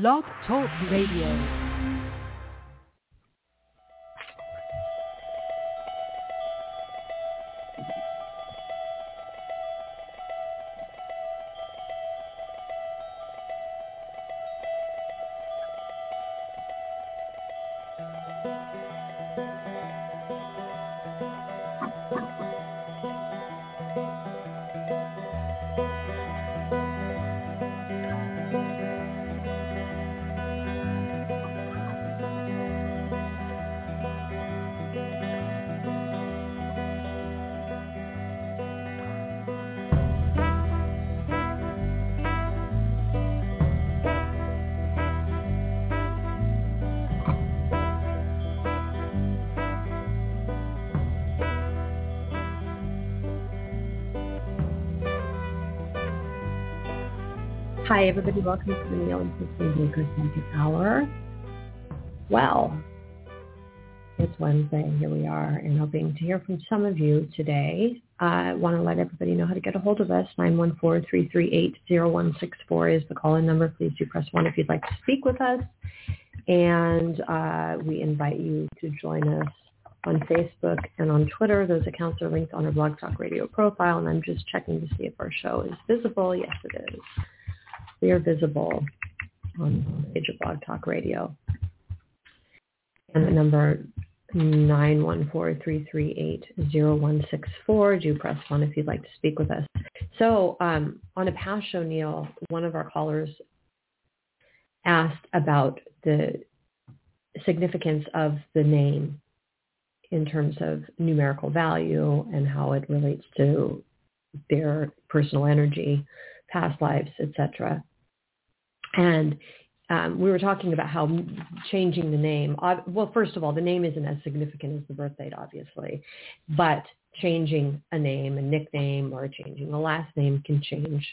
Blog Talk Radio. Hi, everybody. Welcome to the Neil and Kristin Baker Psychic Hour. Well, it's Wednesday. Here we are, and hoping to hear from some of you today. I want to let everybody know how to get a hold of us. 914-338-0164 is the call-in number. Please do press 1 if you'd like to speak with us. And uh, we invite you to join us on Facebook and on Twitter. Those accounts are linked on our Blog Talk Radio profile, and I'm just checking to see if our show is visible. Yes, it is are visible on the page of Blog Talk Radio. And the number 914-338-0164. Do press 1 if you'd like to speak with us. So um, on a past show, Neil, one of our callers asked about the significance of the name in terms of numerical value and how it relates to their personal energy, past lives, etc. And um, we were talking about how changing the name, well, first of all, the name isn't as significant as the birth date, obviously, but changing a name, a nickname, or changing the last name can change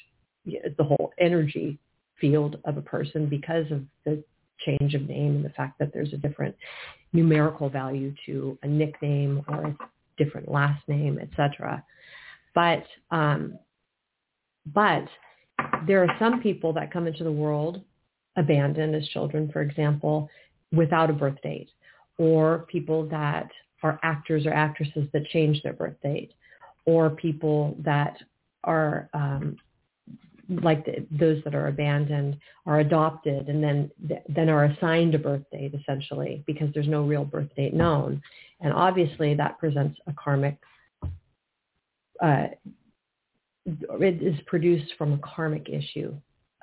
the whole energy field of a person because of the change of name and the fact that there's a different numerical value to a nickname or a different last name, etc. But um, but there are some people that come into the world abandoned as children, for example, without a birth date, or people that are actors or actresses that change their birth date, or people that are um, like the, those that are abandoned are adopted and then then are assigned a birth date essentially because there's no real birth date known, and obviously that presents a karmic uh, it is produced from a karmic issue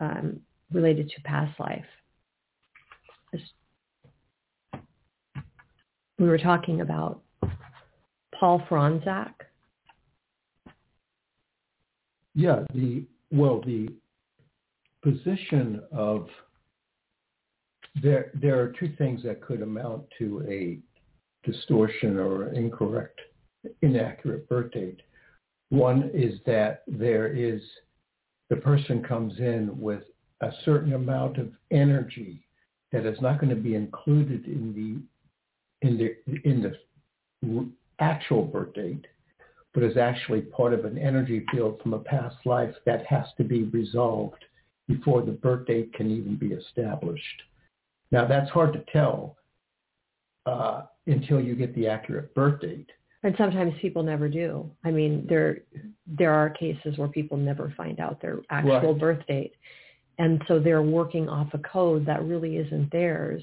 um, related to past life. We were talking about Paul Fronczak. Yeah, the well, the position of there there are two things that could amount to a distortion or incorrect, inaccurate birth date. One is that there is, the person comes in with a certain amount of energy that is not going to be included in the, in the, in the actual birth date, but is actually part of an energy field from a past life that has to be resolved before the birth date can even be established. Now that's hard to tell uh, until you get the accurate birth date. And sometimes people never do. I mean, there there are cases where people never find out their actual right. birth date, and so they're working off a code that really isn't theirs.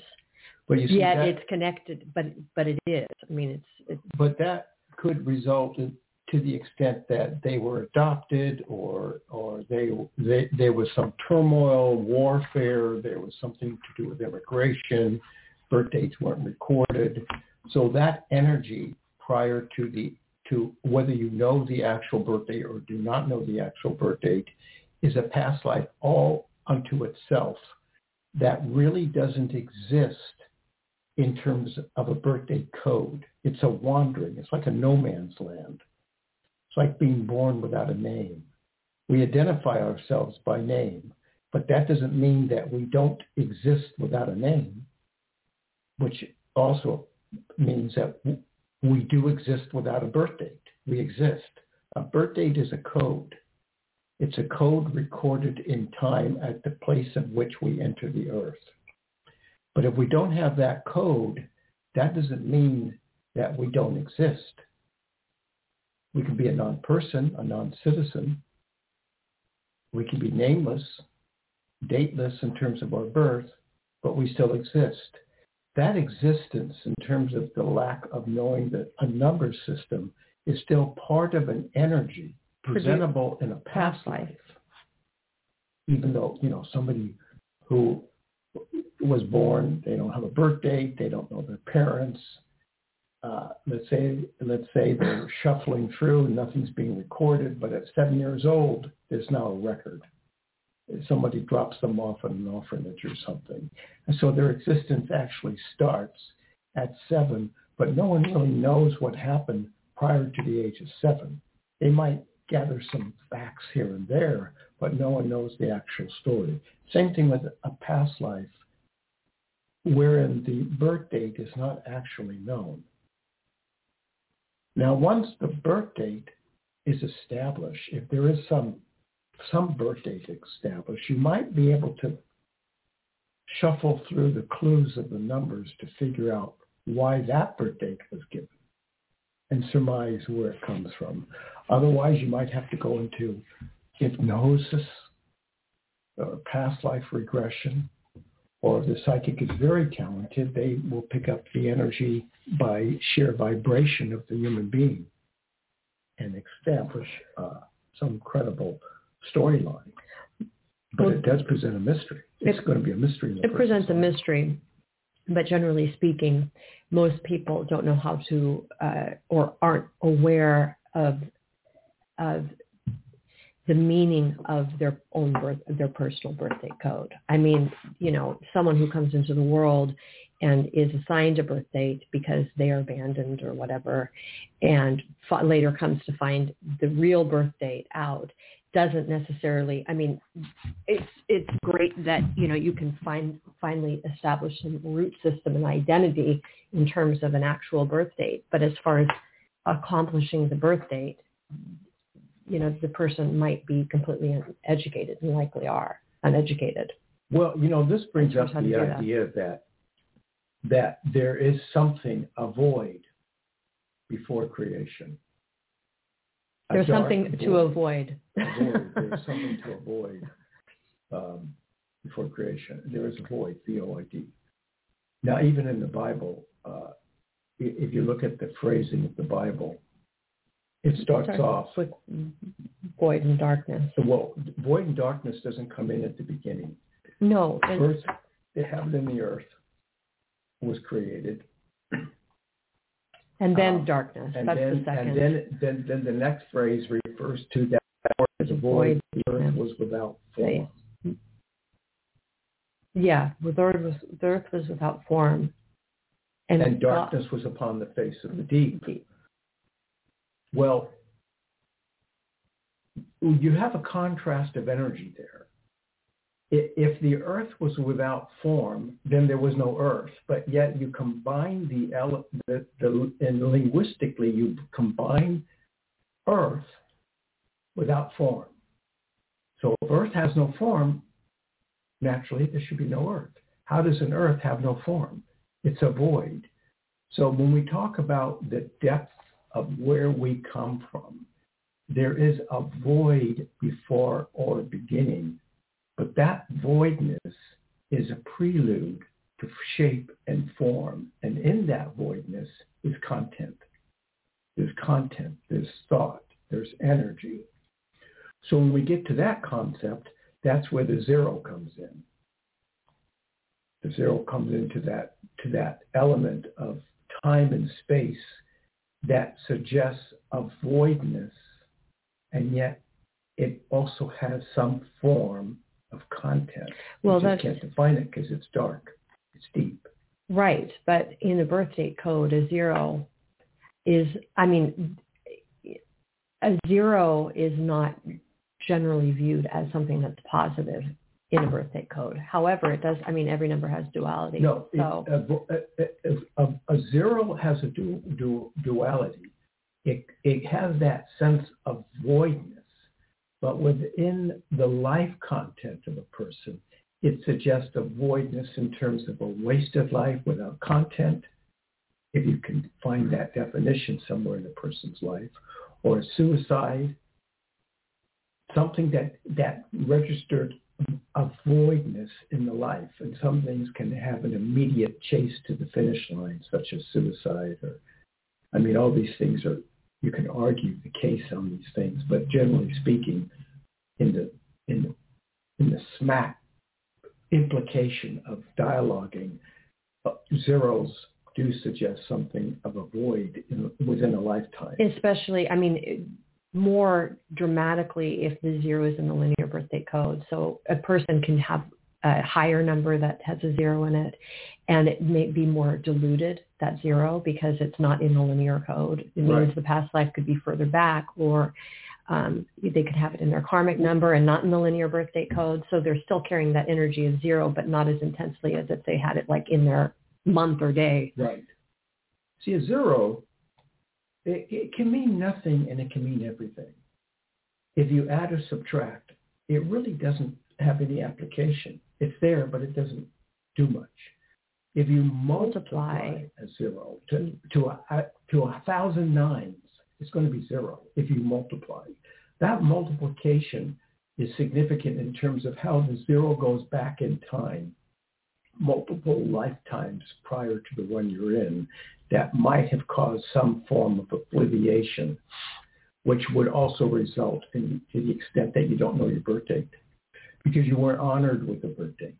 But you see yet that, it's connected, but but it is. I mean, it's. it's but that could result in, to the extent that they were adopted, or or they, they there was some turmoil, warfare. There was something to do with immigration. Birth dates weren't recorded, so that energy prior to the to whether you know the actual birth date or do not know the actual birth date is a past life all unto itself that really doesn't exist in terms of a birthday code. It's a wandering. It's like a no man's land. It's like being born without a name. We identify ourselves by name, but that doesn't mean that we don't exist without a name, which also means that we do exist without a birth date. We exist. A birth date is a code. It's a code recorded in time at the place of which we enter the earth. But if we don't have that code, that doesn't mean that we don't exist. We can be a non-person, a non-citizen. We can be nameless, dateless in terms of our birth, but we still exist. That existence in terms of the lack of knowing that a number system is still part of an energy presentable in a past life. Even though, you know, somebody who was born, they don't have a birth date, they don't know their parents. Uh, let's say let's say they're shuffling through, and nothing's being recorded, but at seven years old, there's now a record. Somebody drops them off at an orphanage or something. And so their existence actually starts at seven, but no one really knows what happened prior to the age of seven. They might gather some facts here and there, but no one knows the actual story. Same thing with a past life wherein the birth date is not actually known. Now, once the birth date is established, if there is some some birth date established, you might be able to shuffle through the clues of the numbers to figure out why that birth date was given and surmise where it comes from. Otherwise, you might have to go into hypnosis or past life regression. Or if the psychic is very talented, they will pick up the energy by sheer vibration of the human being and establish uh, some credible storyline. But well, it does present a mystery. It's it, going to be a mystery. It presents life. a mystery, but generally speaking, most people don't know how to uh, or aren't aware of of the meaning of their own birth, their personal birthday code. I mean, you know, someone who comes into the world and is assigned a birth date because they are abandoned or whatever, and later comes to find the real birth date out doesn't necessarily i mean it's it's great that you know you can find finally establish some root system and identity in terms of an actual birth date but as far as accomplishing the birth date you know, the person might be completely uneducated and likely are uneducated. Well, you know, this brings up the idea that. that that there is something a void before creation. There's something to avoid. avoid. There's something to avoid um, before creation. There is a void, V-O-I-D. Now, even in the Bible, uh, if you look at the phrasing of the Bible, it starts, starts off with void and darkness. Well, void and darkness doesn't come in at the beginning. No. First, the heaven and the earth was created. And then um, darkness. And That's then, the second. And then, then, then the next phrase refers to that as a void. The earth was without form. Yeah, the earth was, the earth was without form. And, and darkness was upon the face of the deep. deep. Well, you have a contrast of energy there. If the earth was without form, then there was no earth. But yet you combine the, the, the and linguistically you combine earth without form. So if earth has no form, naturally there should be no earth. How does an earth have no form? It's a void. So when we talk about the depth of where we come from. There is a void before or beginning, but that voidness is a prelude to shape and form. And in that voidness is content. There's content, there's thought, there's energy. So when we get to that concept, that's where the zero comes in. The zero comes into that to that element of time and space that suggests a voidness, and yet it also has some form of content. Well, you just can't define it because it's dark. It's deep. Right, but in the birth date code, a zero is, I mean, a zero is not generally viewed as something that's positive in a birth date code. However, it does. I mean, every number has duality. No, so. it, a, a, a, zero has a du, du, duality. It it has that sense of voidness, But within the life content of a person, it suggests a voidness in terms of a wasted life without content, if you can find that definition somewhere in a person's life, or suicide, something that, that registered a voidness in the life. And some things can have an immediate chase to the finish line, such as suicide or, I mean, all these things are, you can argue the case on these things, but generally speaking, in the, in the, in the smack implication of dialoguing, uh, zeros do suggest something of a void in, within a lifetime. Especially, I mean, more dramatically if the zero is in the linear birth date code. So a person can have a higher number that has a zero in it, and it may be more diluted, that zero, because it's not in the linear code. It means Right. the past life could be further back, or um, they could have it in their karmic number and not in the linear birth date code. So they're still carrying that energy of zero, but not as intensely as if they had it like in their month or day. Right. See, a zero, it, it can mean nothing and it can mean everything. If you add or subtract, it really doesn't have any application. It's there, but it doesn't do much. If you multiply, Multiply. a zero to, to, a, to a thousand nines, it's going to be zero if you multiply. That multiplication is significant in terms of how the zero goes back in time multiple lifetimes prior to the one you're in that might have caused some form of obliviation, which would also result in to the extent that you don't know your birth date because you weren't honored with a birth date.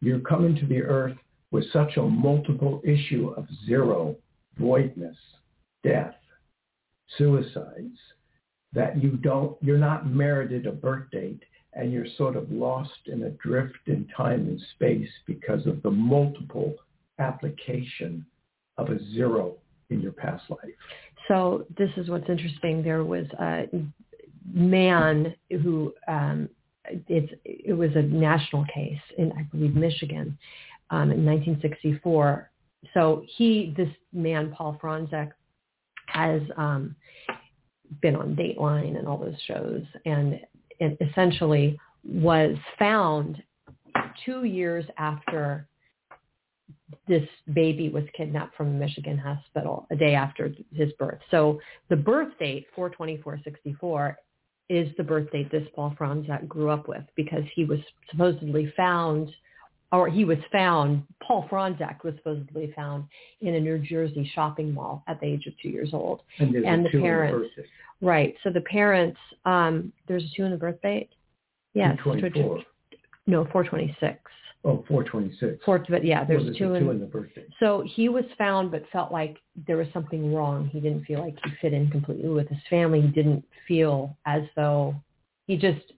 You're coming to the earth with such a multiple issue of zero, voidness, death, suicides, that you don't, you're not merited a birth date and you're sort of lost in a drift in time and space because of the multiple application of a zero in your past life. So this is what's interesting. There was a man who um, it's it was a national case in I believe Michigan um, in 1964. So he this man Paul Fronczak has um, been on Dateline and all those shows, and, and essentially was found two years after this baby was kidnapped from a Michigan hospital a day after his birth. So the birth date, 42464, is the birth date this Paul Fronczak grew up with because he was supposedly found, or he was found, Paul Fronczak was supposedly found in a New Jersey shopping mall at the age of two years old. And, And the parents. Right. So the parents, um, there's a two in the birth date? Yes. 224. No, 426. Oh, 426. Four, but yeah, there's Well, two in, two in the birthday. So he was found, but felt like there was something wrong. He didn't feel like he fit in completely with his family. He didn't feel as though he just,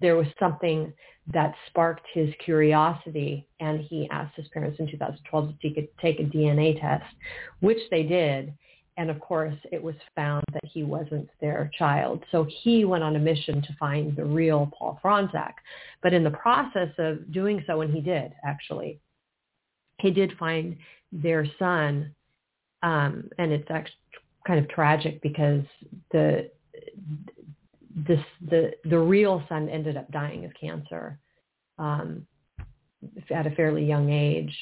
there was something that sparked his curiosity. And he asked his parents in 2012 to take a, take a DNA test, which they did. And of course, it was found that he wasn't their child. So he went on a mission to find the real Paul Fronczak. But in the process of doing so, and he did actually, he did find their son, um, and it's actually kind of tragic because the this the the real son ended up dying of cancer um, at a fairly young age.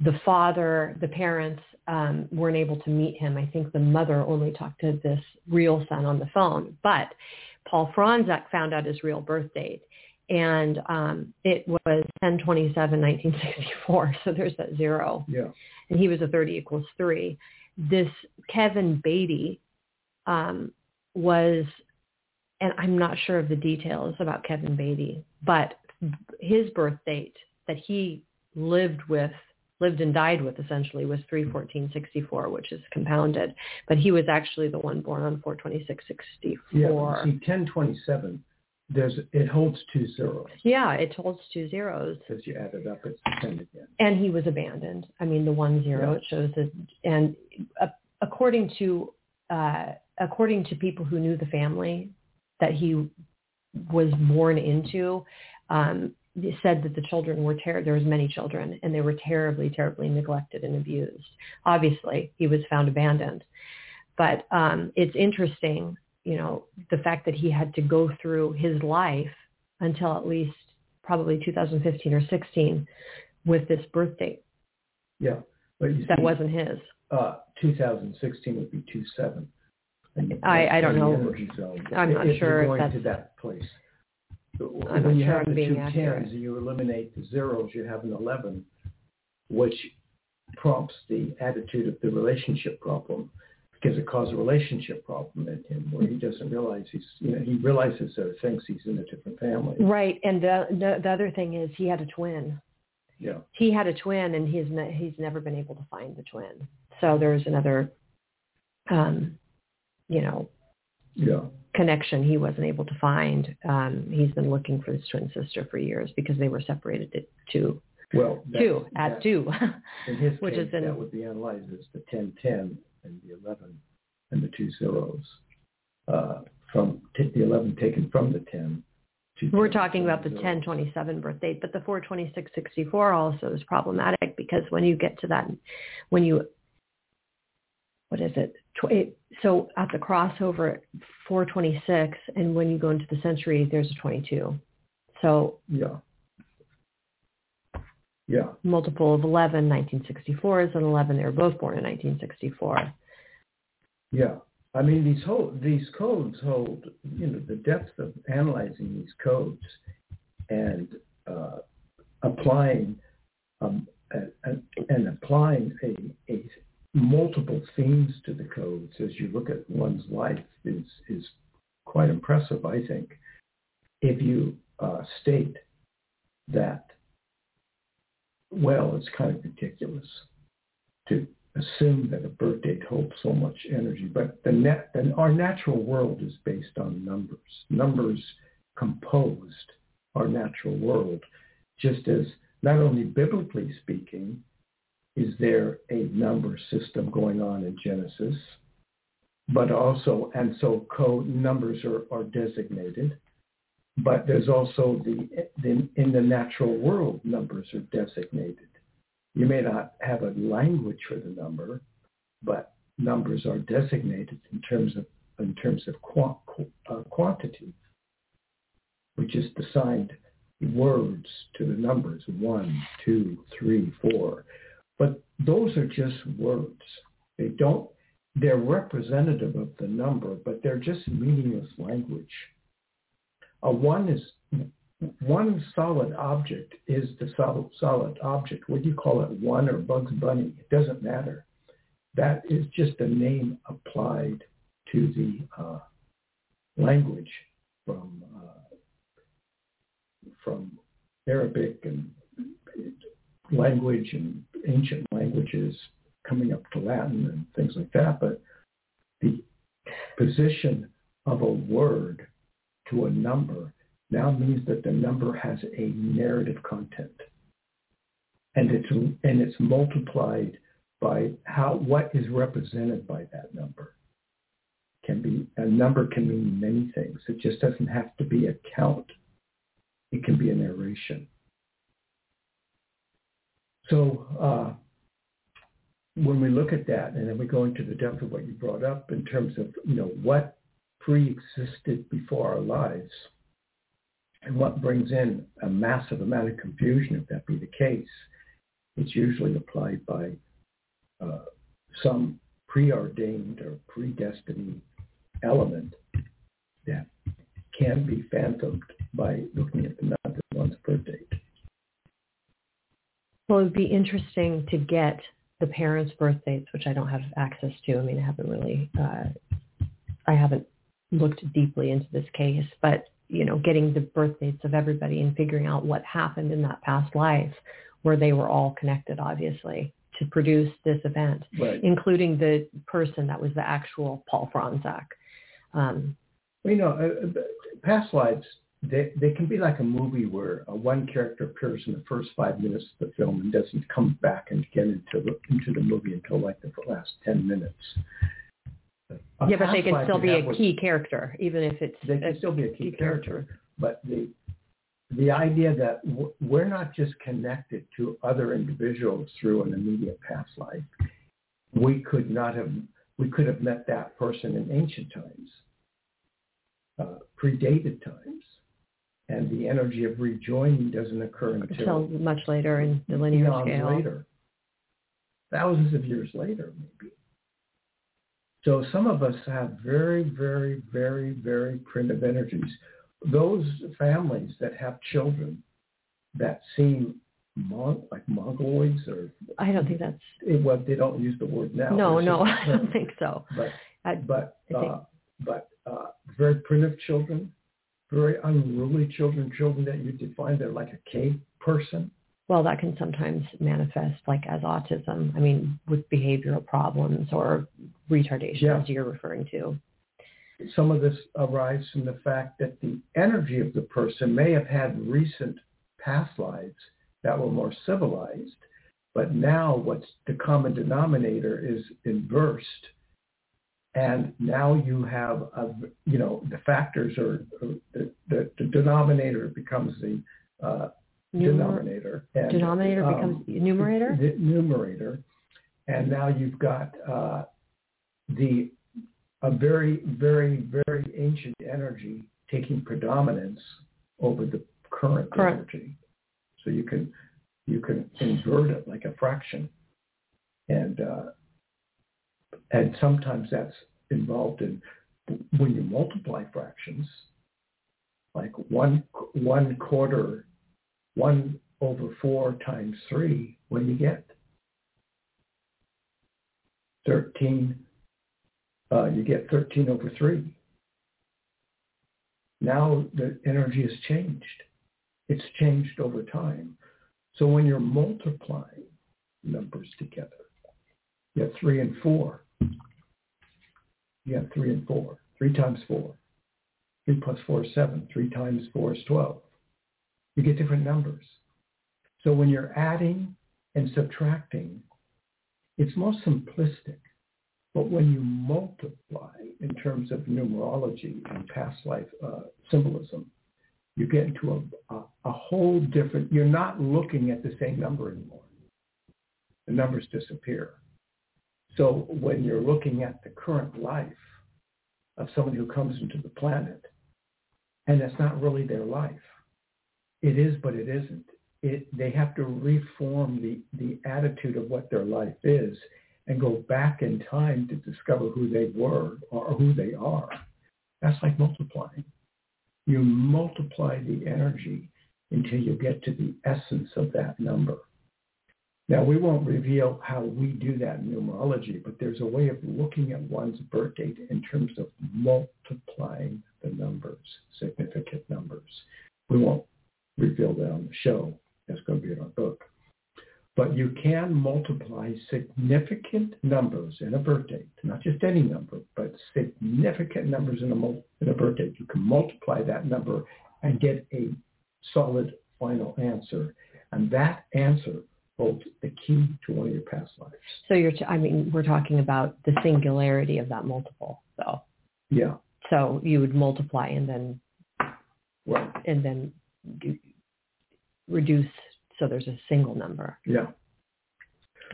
The father, the parents um, weren't able to meet him. I think the mother only talked to this real son on the phone. But Paul Fronczak found out his real birth date, and um, it was 10-27-1964. So there's that zero Yeah. and he was a 30 equals 3. This Kevin Beatty um, was, and I'm not sure of the details about Kevin Beatty, but his birth date that he lived with, lived and died with essentially was 31464, which is compounded. But he was actually the one born on Yeah. 42664. See, 1027, there's, it holds two zeros. Yeah, it holds two zeros. As you add it up, it's 10 again. and he was abandoned. I mean, the one zero Yeah. it shows that, and uh, according to uh, according to people who knew the family that he was born into, um, said that the children were ter- there was many children and they were terribly, terribly neglected and abused. Obviously, he was found abandoned, but um, it's interesting you know, the fact that he had to go through his life until at least probably 2015 or 16 with this birth date. Yeah. But that see, wasn't his. Uh, 2016 would be 27. I, I don't know. I'm not if sure you're going that's, to that place. I'm when you sure have I'm the two accurate. tens, you eliminate the zeros, you have an 11, which prompts the attitude of the relationship problem because it caused a relationship problem in him where he doesn't realize he's, you know, he realizes or thinks he's in a different family. Right. And the, the, the other thing is he had a twin. Yeah. He had a twin and he's, ne- he's never been able to find the twin. So there's another, um, you know, yeah. Connection he wasn't able to find. Um, he's been looking for his twin sister for years because they were separated at two. Well, two at two. in his which case, is in, that would be analyzed as the 1010 and the 11 and the two zeros uh, from t- the 11 taken from the 10. We're talking about the 1027 birth date, but the 42664 also is problematic because when you get to that, when you, what is it? It so at the crossover at 426, and when you go into the century, there's a 22. So Yeah. Yeah. multiple of 11, 1964 is an 11. They were both born in 1964. Yeah. I mean, these hold, these codes hold, you know, the depth of analyzing these codes and uh, applying um, a, a, and applying a, a multiple themes to the codes as you look at one's life is is quite impressive, I think. If you uh, state that, well, it's kind of ridiculous to assume that a birth date holds so much energy, but the net and our natural world is based on numbers. Numbers composed our natural world, just as not only biblically speaking, is there a number system going on in Genesis, but also, and so code numbers are, are designated, but there's also the, the, in the natural world, numbers are designated. You may not have a language for the number, but numbers are designated in terms of in terms of qu- uh, quantity, which is assigned words to the numbers one, two, three, four. But those are just words. They don't. They're representative of the number, but they're just meaningless language. A one is one solid object is the solid, solid object. Whether you call it one or Bugs Bunny, it doesn't matter. That is just a name applied to the uh, language from uh, from Arabic and language and ancient languages coming up to Latin and things like that. But the position of a word to a number now means that the number has a narrative content. And it's, and it's multiplied by how, what is represented by that number. Can be, a number can mean many things. It just doesn't have to be a count. It can be a narration. So uh, when we look at that, and then we go into the depth of what you brought up in terms of, you know, what pre-existed before our lives, and what brings in a massive amount of confusion, if that be the case, it's usually applied by uh, some preordained or predestined element that can be phantomed by looking at the of one's birth date. Well, it would be interesting to get the parents' birth dates, which I don't have access to. I mean, I haven't really, uh, I haven't looked deeply into this case, but you know, getting the birth dates of everybody and figuring out what happened in that past life where they were all connected, obviously, to produce this event, right. including the person that was the actual Paul Fronczak. Um, you know, uh, uh, past lives, they, they can be like a movie where uh, one character appears in the first five minutes of the film and doesn't come back and get into the, into the movie until like the last 10 minutes. A yeah, but they can still be a was- key character, even if it's they can still be a key, key character. character. But the the idea that w- we're not just connected to other individuals through an immediate past life, we could not have we could have met that person in ancient times, uh, predated times, and the energy of rejoining doesn't occur until, until much later in the linear scale. later, thousands of years later, maybe. So some of us have very, very, very, very primitive energies. Those families that have children that seem mon- like mongoloids or I don't think that's eh, well, they don't use the word now. no, no, I don't think so. But I, but I think- uh, but uh, very primitive children, very unruly children, children that you define they're like a cave person. well, that can sometimes manifest like as autism. I mean, with behavioral problems or retardation, Yeah. as you're referring to. Some of this arises from the fact that the energy of the person may have had recent past lives that were more civilized, but now what's the common denominator is inversed. And now you have, a, you know, the factors or, the, the, the denominator becomes the uh, Numer- denominator. And, denominator um, becomes numerator. the numerator, and now you've got uh, the a very, very, very ancient energy taking predominance over the current, Current. energy. So you can you can invert it like a fraction, and uh, and sometimes that's involved in when you multiply fractions, like one one quarter, one over four times three, what do you get? 13, uh, you get 13 over 3. Now the energy has changed. It's changed over time. So when you're multiplying numbers together, you have 3 and 4. You have 3 and 4. 3 times 4. 3 plus 4 is 7. 3 times 4 is 12. You get different numbers. So when you're adding and subtracting, it's more simplistic. But when you multiply in terms of numerology and past life uh, symbolism, you get into a, a, a whole different, you're not looking at the same number anymore. The numbers disappear. So when you're looking at the current life of someone who comes into the planet, and that's not really their life, it is, but it isn't. It, they have to reform the, the attitude of what their life is and go back in time to discover who they were or who they are. That's like multiplying. You multiply the energy until you get to the essence of that number. Now, we won't reveal how we do that in numerology, but there's a way of looking at one's birth date in terms of multiplying the numbers, significant numbers. We won't reveal that on the show. That's going to be in our book. But you can multiply significant numbers in a birth date, not just any number, but significant numbers in a, mul- in a birth date. You can multiply that number and get a solid final answer. And that answer holds the key to one of your past lives. So you're, t- I mean, we're talking about the singularity of that multiple, though. Yeah, So you would multiply and then right. and then do, reduce so there's a single number, Yeah.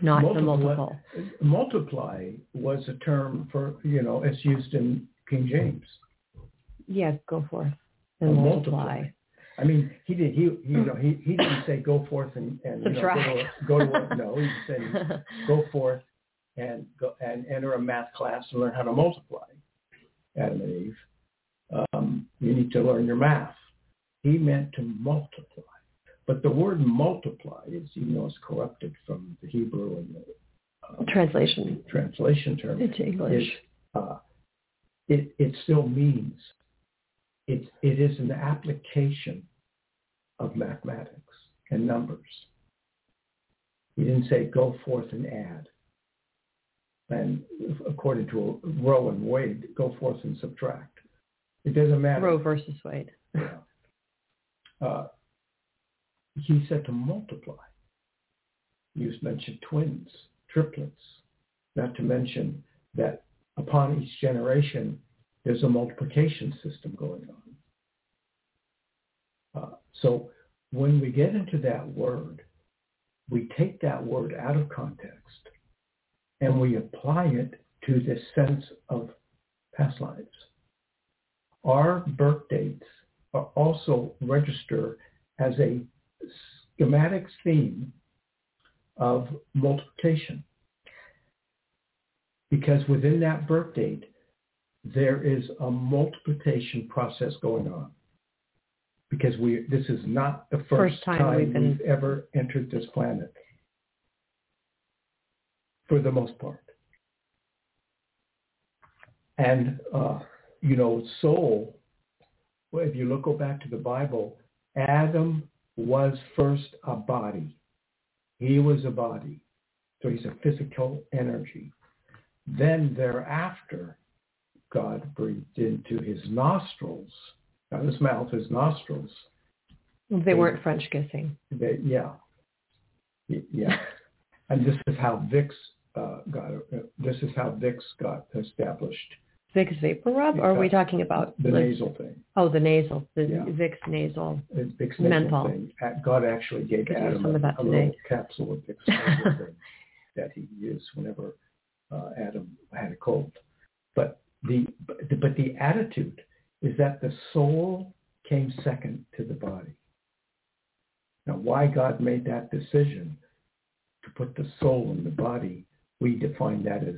not the Multiply- multiple. Multiply was a term for, you know, it's used in King James. Yeah, go forth and Oh, multiply. multiply. I mean, he did. He, he you know, he, he didn't say go forth and, and you know, go to, go to no. He said go forth and go and enter a math class and learn how to multiply. Adam and Eve, um, you need to learn your math. He meant to multiply, but the word multiply is you know is corrupted from the Hebrew and the uh, Translation translation term. into English. Is, uh, it it still means it it is an application of mathematics and numbers. He didn't say go forth and add. And according to Roe and Wade, go forth and subtract. It doesn't matter. Roe versus Wade. Yeah. Uh, he said to multiply. You mentioned twins, triplets, not to mention that upon each generation, there's a multiplication system going on. Uh, so when we get into that word, we take that word out of context and we apply it to this sense of past lives. our birth dates are also register as a schematic theme of multiplication. Because within that birth date, there is a multiplication process going on. Because we, this is not the first, First time time, we've we've, ever entered this planet. For the most part. And, uh, you know, soul, well, if you look, go back to the Bible, Adam was first a body. He was a body. So he's a physical energy. Then thereafter, God breathed into his nostrils, not his mouth, his nostrils. They weren't French kissing. They, yeah. Yeah. and this is how Vicks uh, got, uh, this is how Vicks got established, Vicks vapor rub, or are we talking about the like- nasal thing. Oh, the nasal, the Yeah. Vicks nasal. It's Vicks Menthol. thing. Uh, God actually gave Could Adam some of that a, a little capsule of Vicks nasal thing that he used whenever uh, Adam had a cold. But the but the, but the attitude is that the soul came second to the body. Now, why God made that decision to put the soul in the body, we define that as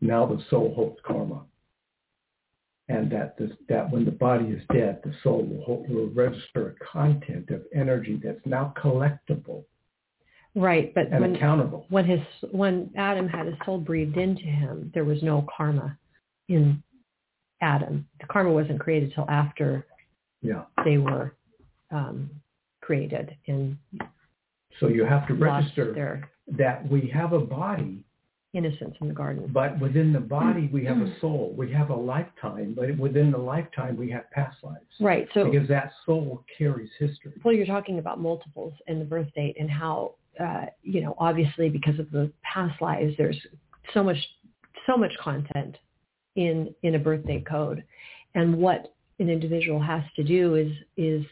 now the soul holds karma. And that this, that when the body is dead, the soul will, hold, will register a content of energy that's now collectible Right, but and when accountable. when his when Adam had his soul breathed into him, there was no karma in Adam. The karma wasn't created till after Yeah. they were um, created and So you have to register that we have a body, innocence in the garden. but within the body we have a soul. We have a lifetime, but within the lifetime we have past lives. Right. So because that soul carries history. well, you're talking about multiples and the birth date and how uh, you know obviously because of the past lives, there's so much so much content in in a birth date code, and what an individual has to do is is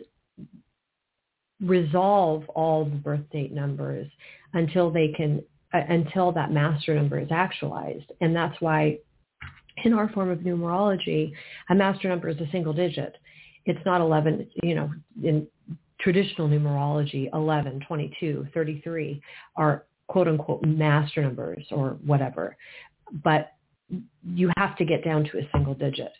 resolve all the birth date numbers until they can uh, until that master number is actualized. And that's why in our form of numerology a master number is a single digit. It's not 11 you know in traditional numerology 11 22 33 are quote unquote master numbers or whatever. But you have to get down to a single digit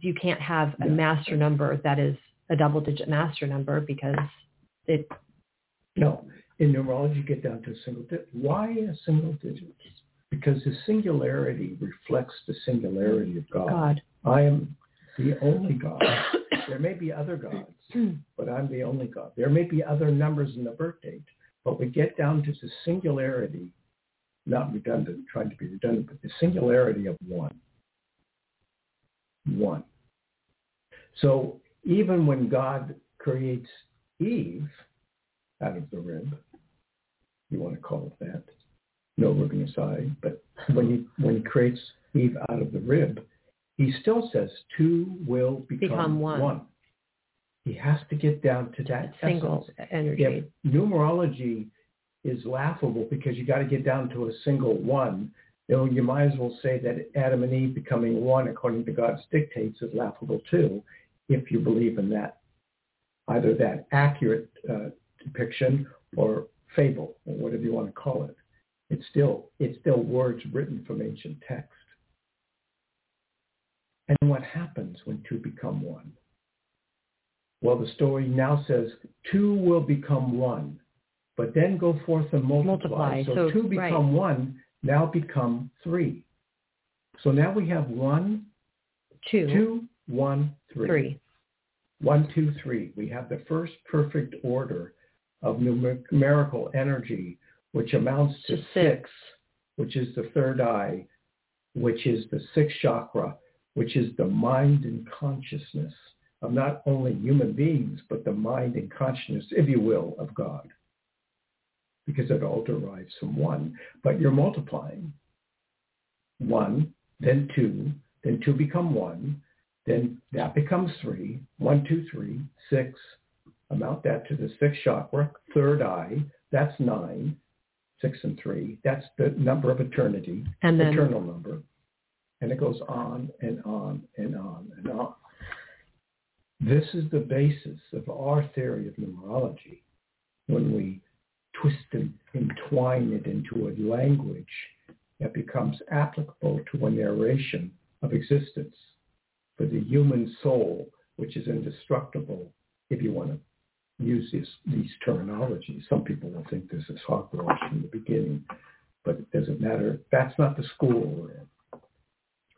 you can't have a master number that is a double digit master number because it No, in numerology you get down to a single digit. Why a single digit? Because the singularity reflects the singularity of God. God. I am the only God. there may be other gods, but I'm the only God. There may be other numbers in the birth date, but we get down to the singularity, not redundant, trying to be redundant, but the singularity of one. One. So even when God creates Eve out of the rib, you want to call it that, no ribbing aside, but when he, when he creates Eve out of the rib, he still says two will become, Become one. He has to get down to that single essence. energy. If numerology is laughable because you got to get down to a single one, then you might as well say that Adam and Eve becoming one according to God's dictates is laughable too, if you believe in that, either that accurate uh, depiction or fable or whatever you want to call it. It's still it's still words written from ancient text. And what happens when two become one? Well, the story now says two will become one, but then go forth and multiply. Multiply, So, so- two right. become one, now become three. So now we have one, two, two, one, three. three. One, two, three. We have the first perfect order of numerical energy, which amounts to To six. six, which is the third eye, which is the sixth chakra, which is the mind and consciousness of not only human beings, but the mind and consciousness, if you will, of God. Because it all derives from one. But you're multiplying. One, then two, then two become one, then that becomes three. One, two, three, six. Amount that to the sixth chakra, third eye. That's nine. Six and three. That's the number of eternity, And then eternal number. And it goes on and on and on and on. this is the basis of our theory of numerology when we twist and entwine it into a language that becomes applicable to a narration of existence for the human soul, which is indestructible, if you want to use this, these terminologies. Some people will think this is hogwash from the beginning, but it doesn't matter. That's not the school we're in.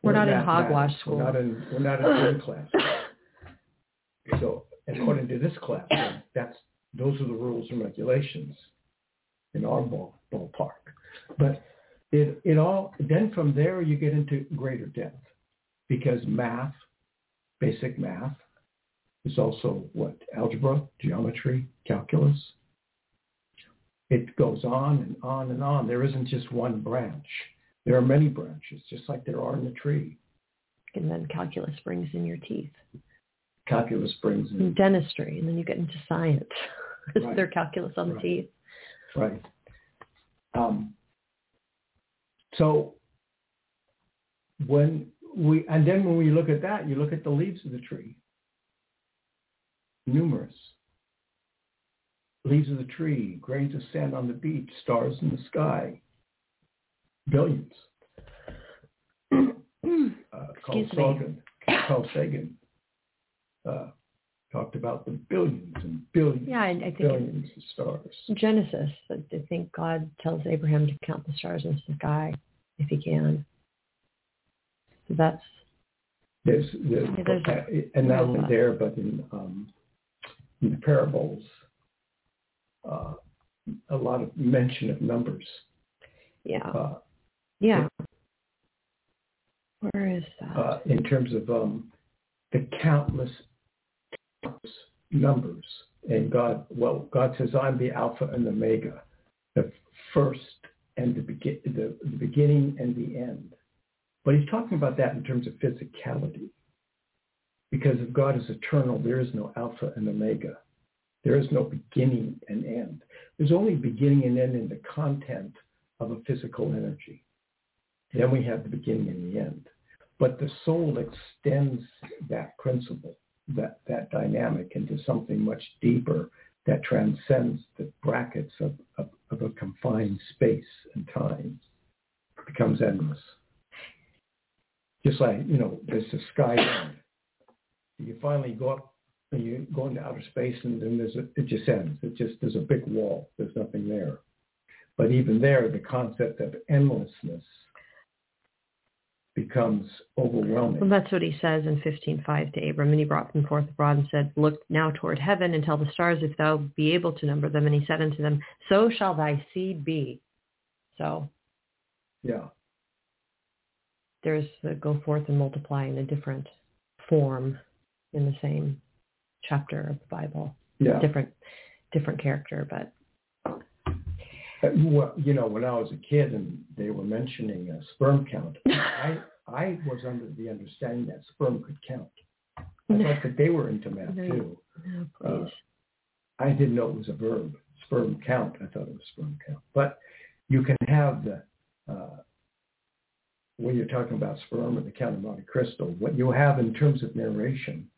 We're, we're not in hogwash school. We're not in, we're not in class. So according to this class, that's those are the rules and regulations in our ball, ballpark. But it, it all then from there you get into greater depth because math, basic math, is also what algebra, geometry, calculus. It goes on and on and on. There isn't just one branch. There are many branches, just like there are in the tree. And then calculus brings in your teeth calculus brings in. Dentistry, and then you get into science. Is Right. there calculus on the Right. teeth? Right. Um, so when we, and then when we look at that, you look at the leaves of the tree. Numerous. Leaves of the tree, grains of sand on the beach, stars in the sky. Billions. Uh, Carl Excuse me. Sagan, Carl Sagan uh, talked about the billions and billions, Yeah, I, I think billions of stars. Genesis, I think God tells Abraham to count the stars in the sky if he can. So that's There's, there's, Yeah, there's a- and not only there, but in, um, in the parables, uh, a lot of mention of numbers. yeah, Uh, yeah. Where is that? uh, in terms of um, the countless numbers. And God, well, God says, I'm the Alpha and the Omega, the first and the, begin, the, the beginning and the end. But he's talking about that in terms of physicality. Because if God is eternal, there is no Alpha and Omega. There is no beginning and end. There's only beginning and end in the content of a physical energy. Then we have the beginning and the end. But the soul extends that principle, that, that dynamic into something much deeper that transcends the brackets of, of, of a confined space and time. It becomes endless. Just like, you know, there's the sky end. You finally go up and you go into outer space and then there's a, it just ends. It just, there's a big wall. There's nothing there. But even there, the concept of endlessness becomes overwhelming. Well, that's what he says in 15.5 to Abram. And he brought them forth abroad and said, Look now toward heaven and tell the stars if thou be able to number them. And he said unto them, So shall thy seed be. So Yeah. there's the go forth and multiply in a different form in the same chapter of the Bible. Yeah. Different, different character, but Well, you know, when I was a kid and they were mentioning a sperm count, I I was under the understanding that sperm could count. I thought that they were into math No. too. no, Uh. I didn't know it was a verb. Sperm count. I thought it was sperm count. But you can have the uh, when you're talking about sperm or the Count of Monte Cristo, what you have in terms of narration,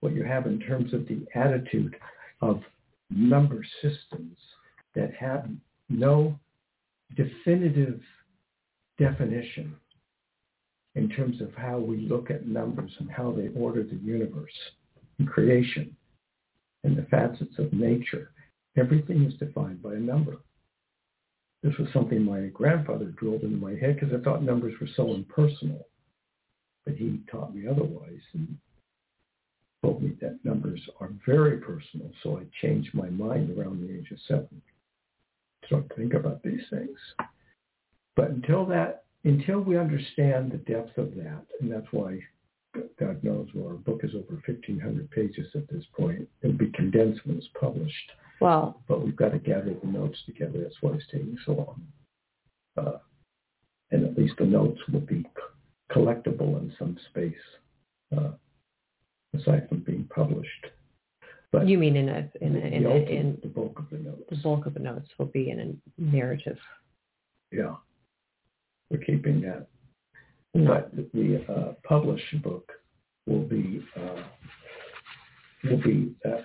what you have in terms of the attitude of number systems that have no definitive definition in terms of how we look at numbers and how they order the universe and creation and the facets of nature. Everything is defined by a number. This was something my grandfather drilled into my head because I thought numbers were so impersonal. But he taught me otherwise and told me that numbers are very personal. So I changed my mind around the age of seven. Start to think about these things. But until that, until we understand the depth of that, and that's why God knows, well, our book is over 1,500 pages at this point. It'll be condensed when it's published Well, but we've got to gather the notes together. That's why it's taking so long. Uh, and at least the notes will be c- collectible in some space, uh, aside from being published. But you mean in a in a, the, in, a, in the bulk of the notes. the bulk of the notes will be in a narrative. Yeah, we're keeping that. Not But the uh, published book will be uh, will be uh,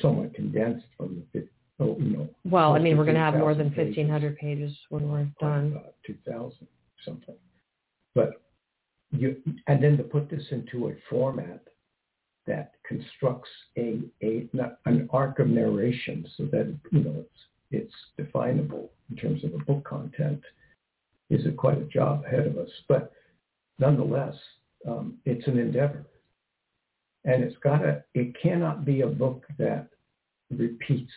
somewhat condensed from the oh, you know. Well, I mean, we're going to have more than 1,500 pages when we're done. Uh, 2,000 something. But you, and then to put this into a format that constructs a, a an arc of narration so that you know it's it's definable in terms of the book content is quite a job ahead of us. But nonetheless, um, it's an endeavor, and it's got to it cannot be a book that repeats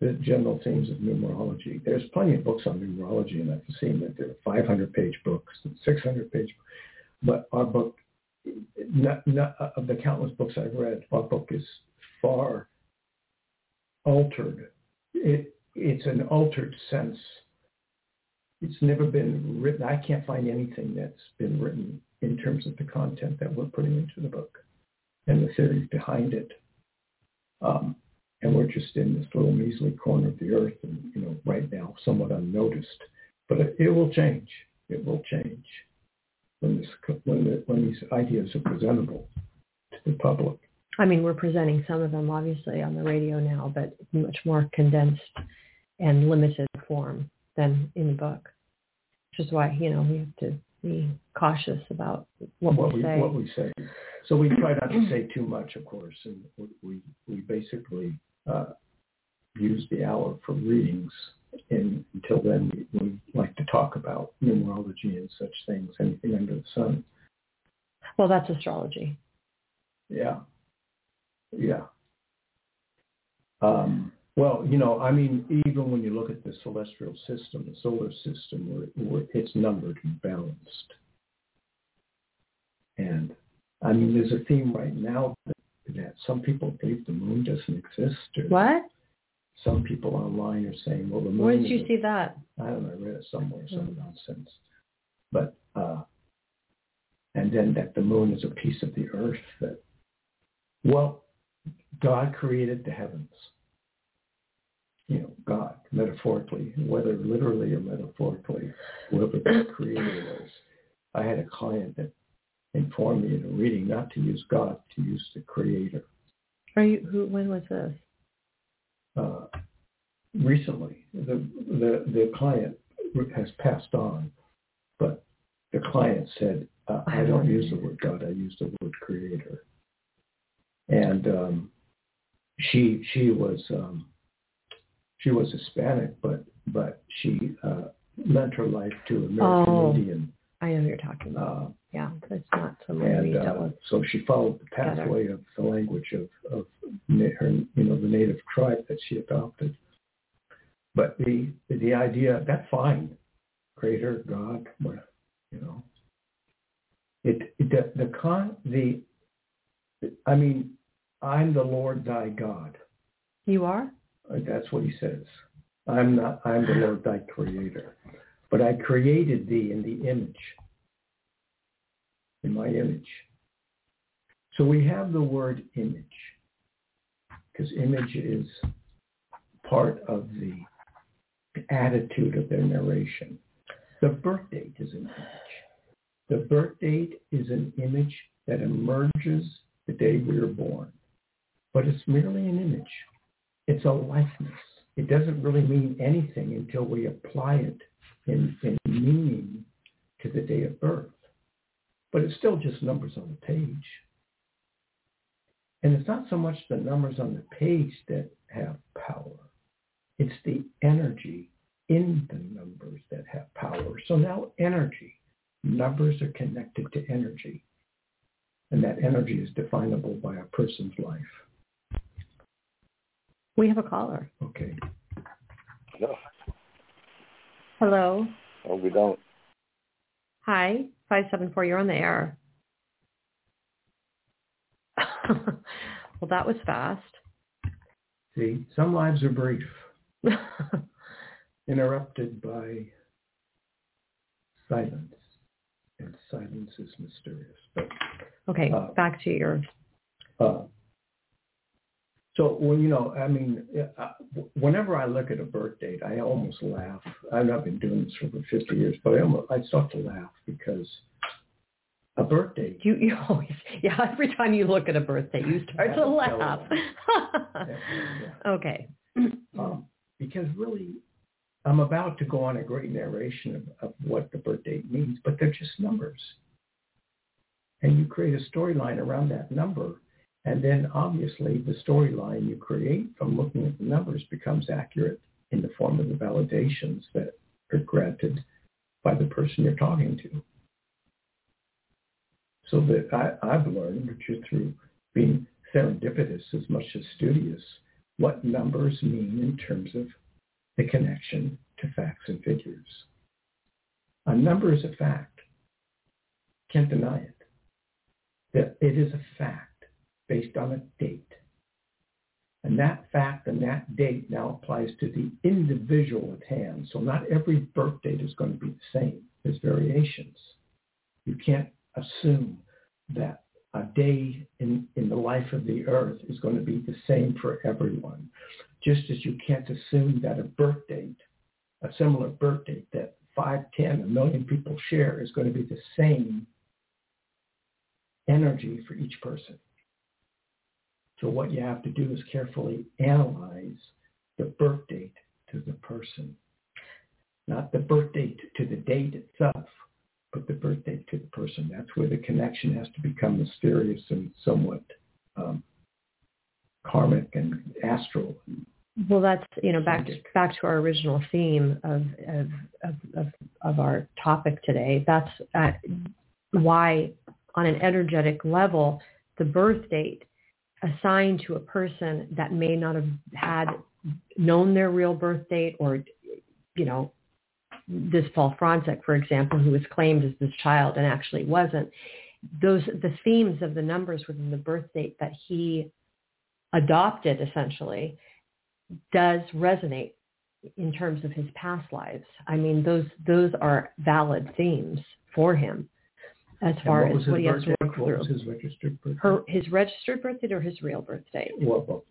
the general themes of numerology. There's plenty of books on numerology, and I've seen that there are 500-page books and 600-page. Books, but our book not, not, uh, of the countless books I've read, our book is far altered. It, it's an altered sense. It's never been written. I can't find anything that's been written in terms of the content that we're putting into the book and the theories behind it. Um, and we're just in this little measly corner of the earth and, you know, right now somewhat unnoticed. But it, it will change. It will change when, this, when, the, when these ideas are presentable to the public. I mean, we're presenting some of them obviously on the radio now, but much more condensed and limited form than in the book, which is why, you know, we have to be cautious about what, what we, we, say. What we say. So we try not to say too much, of course, and we, we basically uh, use the hour for readings and until then, we, we like to talk about numerology and such things, anything under the sun. Well, that's astrology. Yeah. Yeah. Um, well, you know, I mean, even when you look at the celestial system, the solar system, where, where it's numbered and balanced. And I mean, there's a theme right now that, that some people believe the moon doesn't exist. Or, what? Some people online are saying, well, the moon. Where did you see that? I don't know. I read it somewhere, some mm-hmm. nonsense. But uh, and then that the moon is a piece of the earth. That well, God created the heavens. You know, God, metaphorically, whether literally or metaphorically, whoever the creator was. I had a client that informed me in a reading not to use God, to use the creator. Are you who when was this? Uh, recently. The, the, the client has passed on, but the client said, uh, I don't use the word God, I use the word creator. And um, she she was um, she was Hispanic, but but she uh, lent her life to American oh, Indian. I know you're talking about. Uh, yeah, that's not someone and, we uh. So she followed the pathway together. of the language of, of her, you know, the native tribe that she adopted. But the the idea that's fine, Creator, God, you know. It, it the, the con the I mean, I'm the Lord thy God. You are. Uh, that's what he says. I'm not. I'm the Lord thy Creator, but I created thee in the image in my image. So we have the word image because image is part of the attitude of their narration. The birth date is an image. The birth date is an image that emerges the day we are born, but it's merely an image. It's a likeness. It doesn't really mean anything until we apply it in, in meaning to the day of birth. But it's still just numbers on the page. And it's not so much the numbers on the page that have power. It's the energy in the numbers that have power. So now energy. Numbers are connected to energy. And that energy is definable by a person's life. We have a caller. Okay. No. Hello. Oh, we don't. Hi. 574, you're on the air. well, that was fast. See, some lives are brief, interrupted by silence, and silence is mysterious. But, okay, uh, back to your. Uh, so, well, you know, I mean, uh, whenever I look at a birth date, I almost laugh. I've not been doing this for over 50 years, but I almost I start to laugh because a birthday. You, you always, yeah, every time you look at a birthday, you start to laugh. okay. Um, because really, I'm about to go on a great narration of, of what the birth date means, but they're just numbers. And you create a storyline around that number. And then obviously the storyline you create from looking at the numbers becomes accurate in the form of the validations that are granted by the person you're talking to. So that I, I've learned, is through being serendipitous as much as studious, what numbers mean in terms of the connection to facts and figures. A number is a fact. Can't deny it. That it is a fact based on a date. And that fact and that date now applies to the individual at hand. So not every birth date is going to be the same. There's variations. You can't assume that a day in, in the life of the earth is going to be the same for everyone. Just as you can't assume that a birth date, a similar birth date that 5, 10, a million people share is going to be the same energy for each person. So what you have to do is carefully analyze the birth date to the person, not the birth date to the date itself, but the birth date to the person. That's where the connection has to become mysterious and somewhat um, karmic and astral. Well, that's you know back to, back to our original theme of of of, of, of our topic today. That's uh, why, on an energetic level, the birth date assigned to a person that may not have had known their real birth date or you know this Paul Fronczak, for example, who was claimed as this child and actually wasn't, those the themes of the numbers within the birth date that he adopted essentially does resonate in terms of his past lives. I mean, those those are valid themes for him as far as what he has to work through. his registered birth Her, his registered birth date or his real birth date? Well.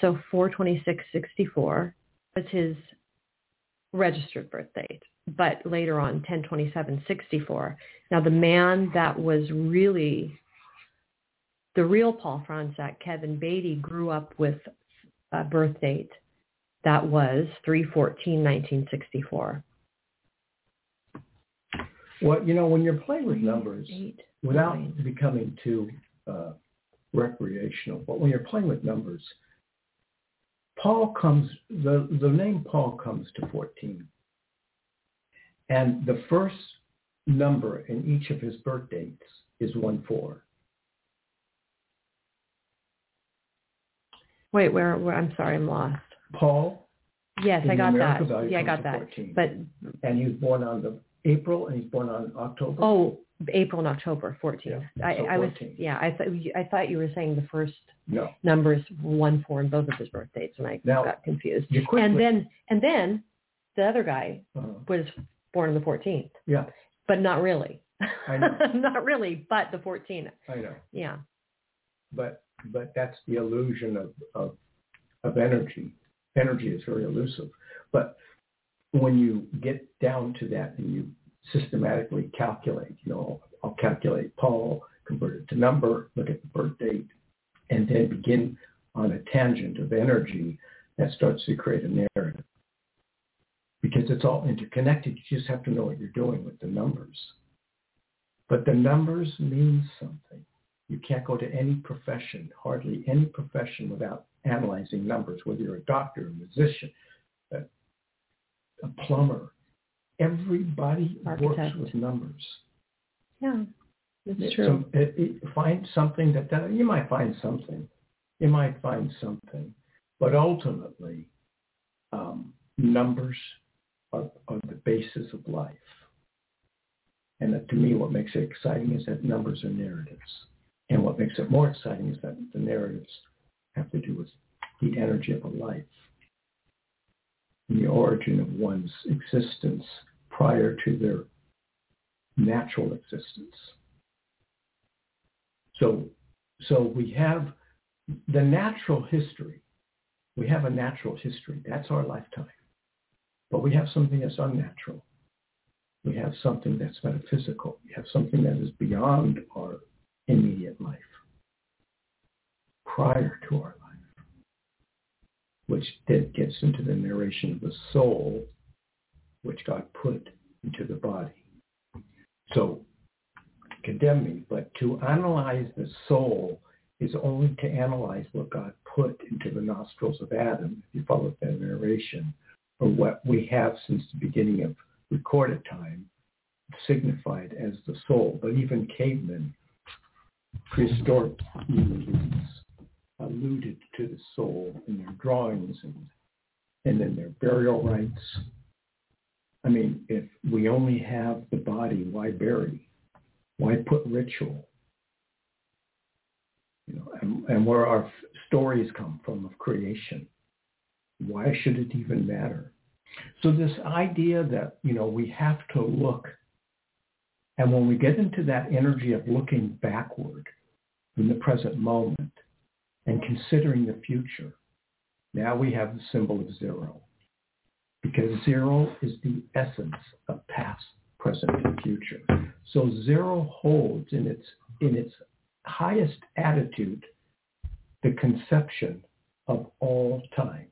So 42664 was his registered birth date but later on 102764. Now the man that was really the real Paul Fronczak, Kevin Beatty, grew up with a birth date that was 314-1964. Well, you know, when you're playing with numbers, Eight, without nine. becoming too uh, recreational, but when you're playing with numbers, Paul comes, the, the name Paul comes to 14. And the first number in each of his birth dates is 1-4. Wait, where, where? I'm sorry, I'm lost. Paul. Yes, I got that. Yeah, I got that. 14. But and he was born on the April, and he's born on October. Oh, April and October, 14th. Yeah, I, so I was, yeah, I thought I thought you were saying the first no. numbers one, four, and both of his birth dates, and I now, got confused. And then and then the other guy uh-huh. was born on the 14th. Yeah. But not really. I know. not really, but the 14th. I know. Yeah. But but that's the illusion of, of of energy. Energy is very elusive. But when you get down to that and you systematically calculate, you know, I'll calculate Paul, convert it to number, look at the birth date, and then begin on a tangent of energy that starts to create a narrative because it's all interconnected. You just have to know what you're doing with the numbers. But the numbers mean something. You can't go to any profession, hardly any profession, without analyzing numbers, whether you're a doctor, a musician, a, a plumber. Everybody Architect. works with numbers. Yeah, that's true. So it, it, find something that, that you might find something. You might find something. But ultimately, um, numbers are the basis of life. And that, to me, what makes it exciting is that numbers are narratives. And what makes it more exciting is that the narratives have to do with the energy of a life and the origin of one's existence prior to their natural existence. So, so we have the natural history. We have a natural history. That's our lifetime. But we have something that's unnatural. We have something that's metaphysical. We have something that is beyond our immediate life, prior to our life, which then gets into the narration of the soul, which God put into the body. So condemn me, but to analyze the soul is only to analyze what God put into the nostrils of Adam, if you follow that narration, or what we have since the beginning of recorded time, signified as the soul. But even cavemen, prehistoric humans, alluded to the soul in their drawings and, and in their burial rites. I mean, if we only have the body, why bury? Why put ritual? You know, and, and where our stories come from of creation. Why should it even matter? So this idea that, you know, we have to look, and when we get into that energy of looking backward in the present moment and considering the future, now we have the symbol of zero. Because zero is the essence of past, present, and future. So zero holds in its in its highest attitude the conception of all time,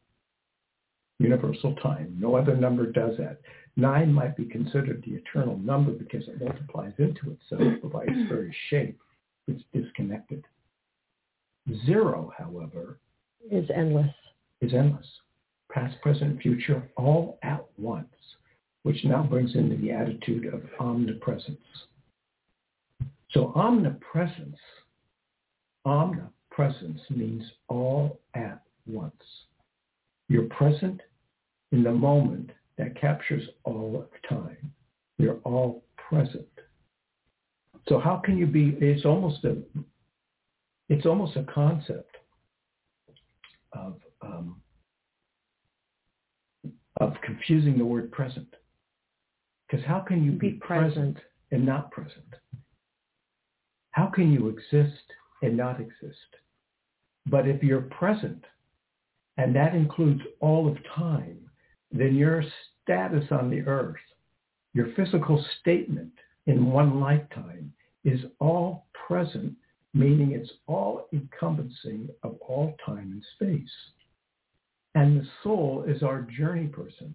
universal time. No other number does that. Nine might be considered the eternal number because it multiplies into itself, but by its very shape, it's disconnected. Zero, however, is endless. Is endless. Past, present, future, all at once, which now brings into the attitude of omnipresence. So omnipresence, omnipresence means all at once. You're present in the moment that captures all of time. You're all present. So how can you be, it's almost a, it's almost a concept of, um, of confusing the word present. Because how can you be, Be present. present and not present? How can you exist and not exist? But if you're present, and that includes all of time, then your status on the earth, your physical statement in one lifetime is all present, meaning it's all encompassing of all time and space. And the soul is our journey person.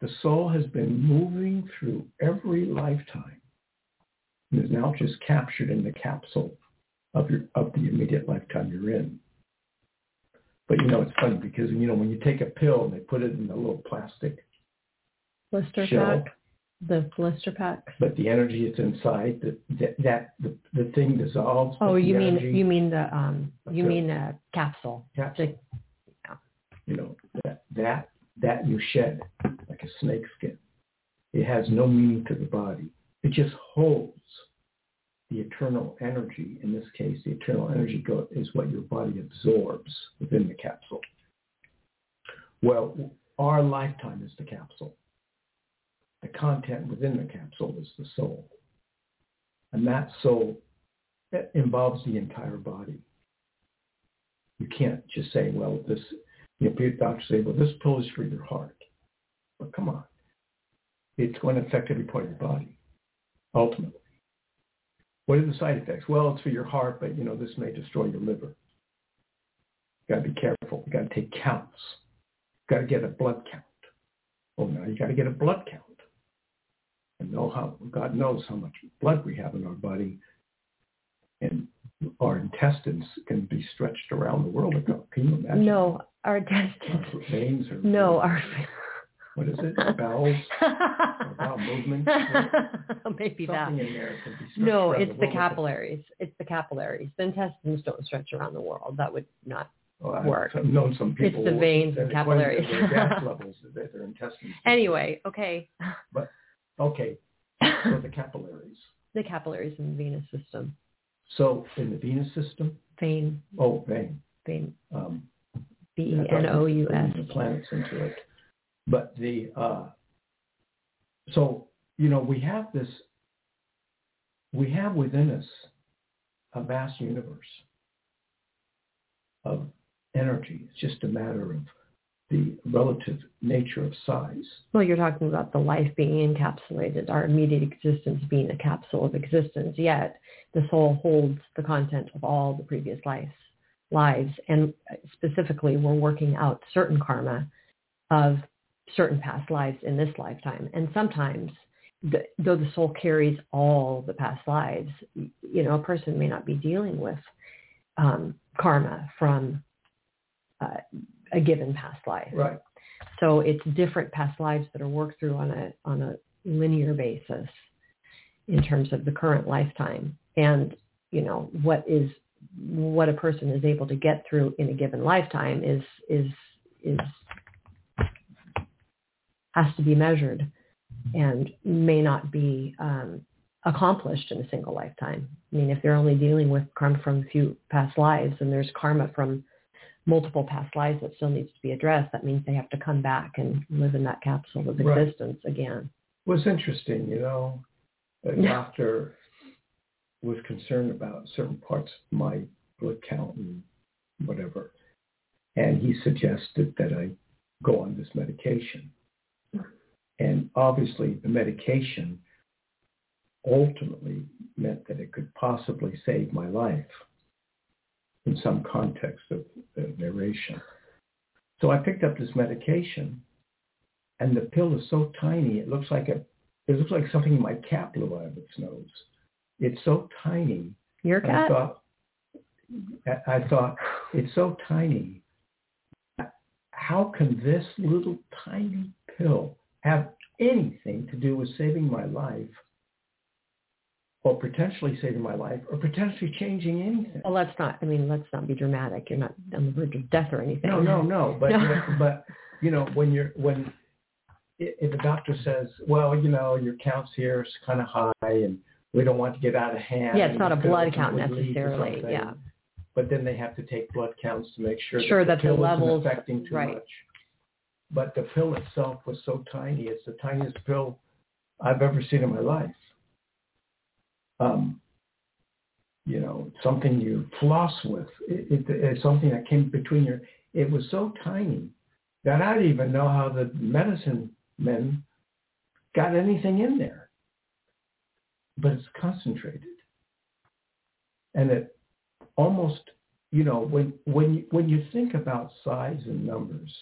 The soul has been moving through every lifetime and is now just captured in the capsule of your of the immediate lifetime you're in. But you know it's funny because you know when you take a pill and they put it in a little plastic Blister shell, pack. The blister pack. but the energy that's inside that that, that the, the thing dissolves. Oh, you mean energy, you mean the um you Okay. mean a capsule. capsule, The- you know that that that you shed like a snake skin. It has no meaning to the body. It just holds the eternal energy. In this case, the eternal energy go, is what your body absorbs within the capsule. Well, our lifetime is the capsule. The content within the capsule is the soul. And that soul involves the entire body. You can't just say, well, this, you know, doctors say, well, this pill is for your heart. But come on. It's going to affect every part of your body, ultimately. What are the side effects? Well, it's for your heart, but, you know, this may destroy your liver. You got to be careful. You got to take counts. You got to get a blood count. Oh, now you got to get a blood count. And know how, God knows how much blood we have in our body. And our intestines can be stretched around the world. Can you imagine? No, our intestines. Our veins or No, our what is it? Bowels, bowel movement. maybe that. Something in there can No, it's the the capillaries. It's the capillaries. The intestines don't stretch around the world. That would not. Well, I've known some people. It's the veins and capillaries. Their gas levels, that their intestines. Anyway, okay. But okay, so the capillaries. the capillaries in the venous system. So in the venous system, Vein, oh, vein. vein, Um, B E N O U S. The planets into it, but the uh, so you know we have this. We have within us a vast universe of energy. It's just a matter of the relative nature of size. Well, you're talking about the life being encapsulated, our immediate existence being a capsule of existence, yet the soul holds the content of all the previous lives, lives. And specifically, we're working out certain karma of certain past lives in this lifetime. And sometimes, the, though the soul carries all the past lives, you know, a person may not be dealing with um, karma from uh, a given past life. Right. So it's different past lives that are worked through on a on a linear basis in terms of the current lifetime and you know what is what a person is able to get through in a given lifetime is is is has to be measured and may not be um, accomplished in a single lifetime. I mean, if they're only dealing with karma from a few past lives and there's karma from multiple past lives that still needs to be addressed, that means they have to come back and live in that capsule of Right. existence again. Well, it's interesting, you know, a doctor was concerned about certain parts of my blood count and whatever. And he suggested that I go on this medication. And obviously the medication ultimately meant that it could possibly save my life in some context of the narration. So I picked up this medication and the pill is so tiny it looks like a it looks like something in my cat blew out of its nose. It's so tiny. Your and I thought I thought it's so tiny. How can this little tiny pill have anything to do with saving my life or potentially saving my life or potentially changing anything? Well, let's not. I mean, let's not be dramatic. You're not on the verge of death or anything. No, no, no. But No. but you know when you're when if a doctor says, well, you know, your counts here is kind of high, and we don't want to get out of hand. Yeah, it's not a blood count ultimately lead to necessarily. Yeah. But then they have to take blood counts to make sure, Sure that that the the levels- affecting too right. much. But the pill itself was so tiny; it's the tiniest pill I've ever seen in my life. Um, you know, something you floss with. It, it, it's something that came between your. It was so tiny that I didn't even know how the medicine men got anything in there. But it's concentrated, and it almost, you know, when when when you think about size and numbers,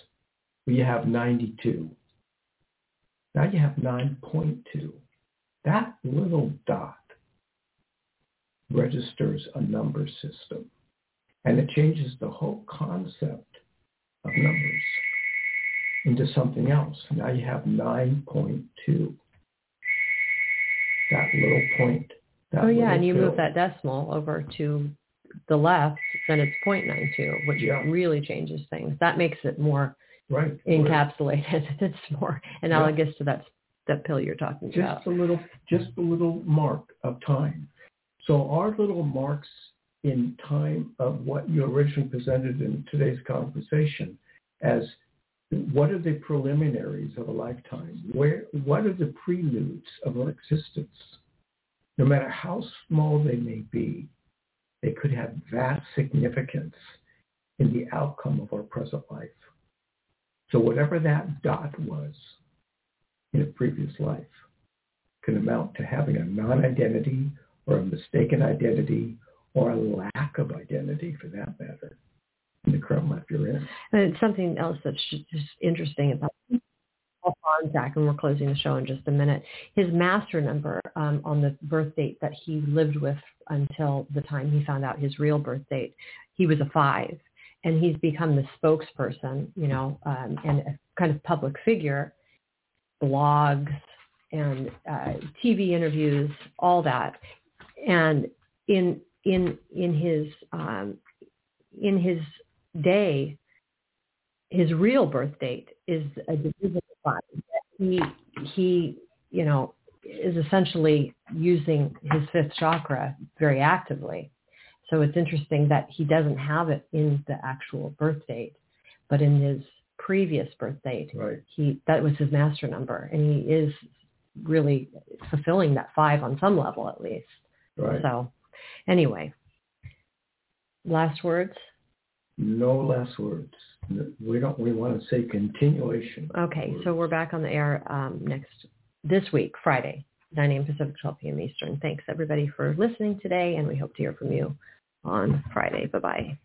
you have 92. Now you have 9.2. That little dot registers a number system. And it changes the whole concept of numbers into something else. Now you have 9.2. That little point. That Oh yeah, and you move that decimal over to the left, then it's 0.92, which Yeah. really changes things. That makes it more Right. encapsulated. it's more analogous to that that pill you're talking about. just a little just a little mark of time so our little marks in time of what you originally presented in today's conversation as what are the preliminaries of a lifetime where what are the preludes of our existence no matter how small they may be they could have vast significance in the outcome of our present life so whatever that dot was in a previous life can amount to having a non-identity or a mistaken identity or a lack of identity for that matter in the current life you're in. And something else that's just interesting about Fronczak, and we're closing the show in just a minute. His master number um, on the birth date that he lived with until the time he found out his real birth date, he was a five. And he's become the spokesperson, you know, um, and a kind of public figure, blogs and uh, TV interviews, all that. And in in in his um, in his day, his real birth date is a five. He he you know is essentially using his fifth chakra very actively. So it's interesting that he doesn't have it in the actual birth date, but in his previous birth date, Right. he that was his master number, and he is really fulfilling that five on some level at least. Right. So anyway, last words. No last words. We don't, we want to say continuation. Okay, so we're back on the air um, next this week, Friday, 9 a.m. Pacific, 12 p.m. Eastern. Thanks everybody for listening today, and we hope to hear from you on Friday. Bye bye.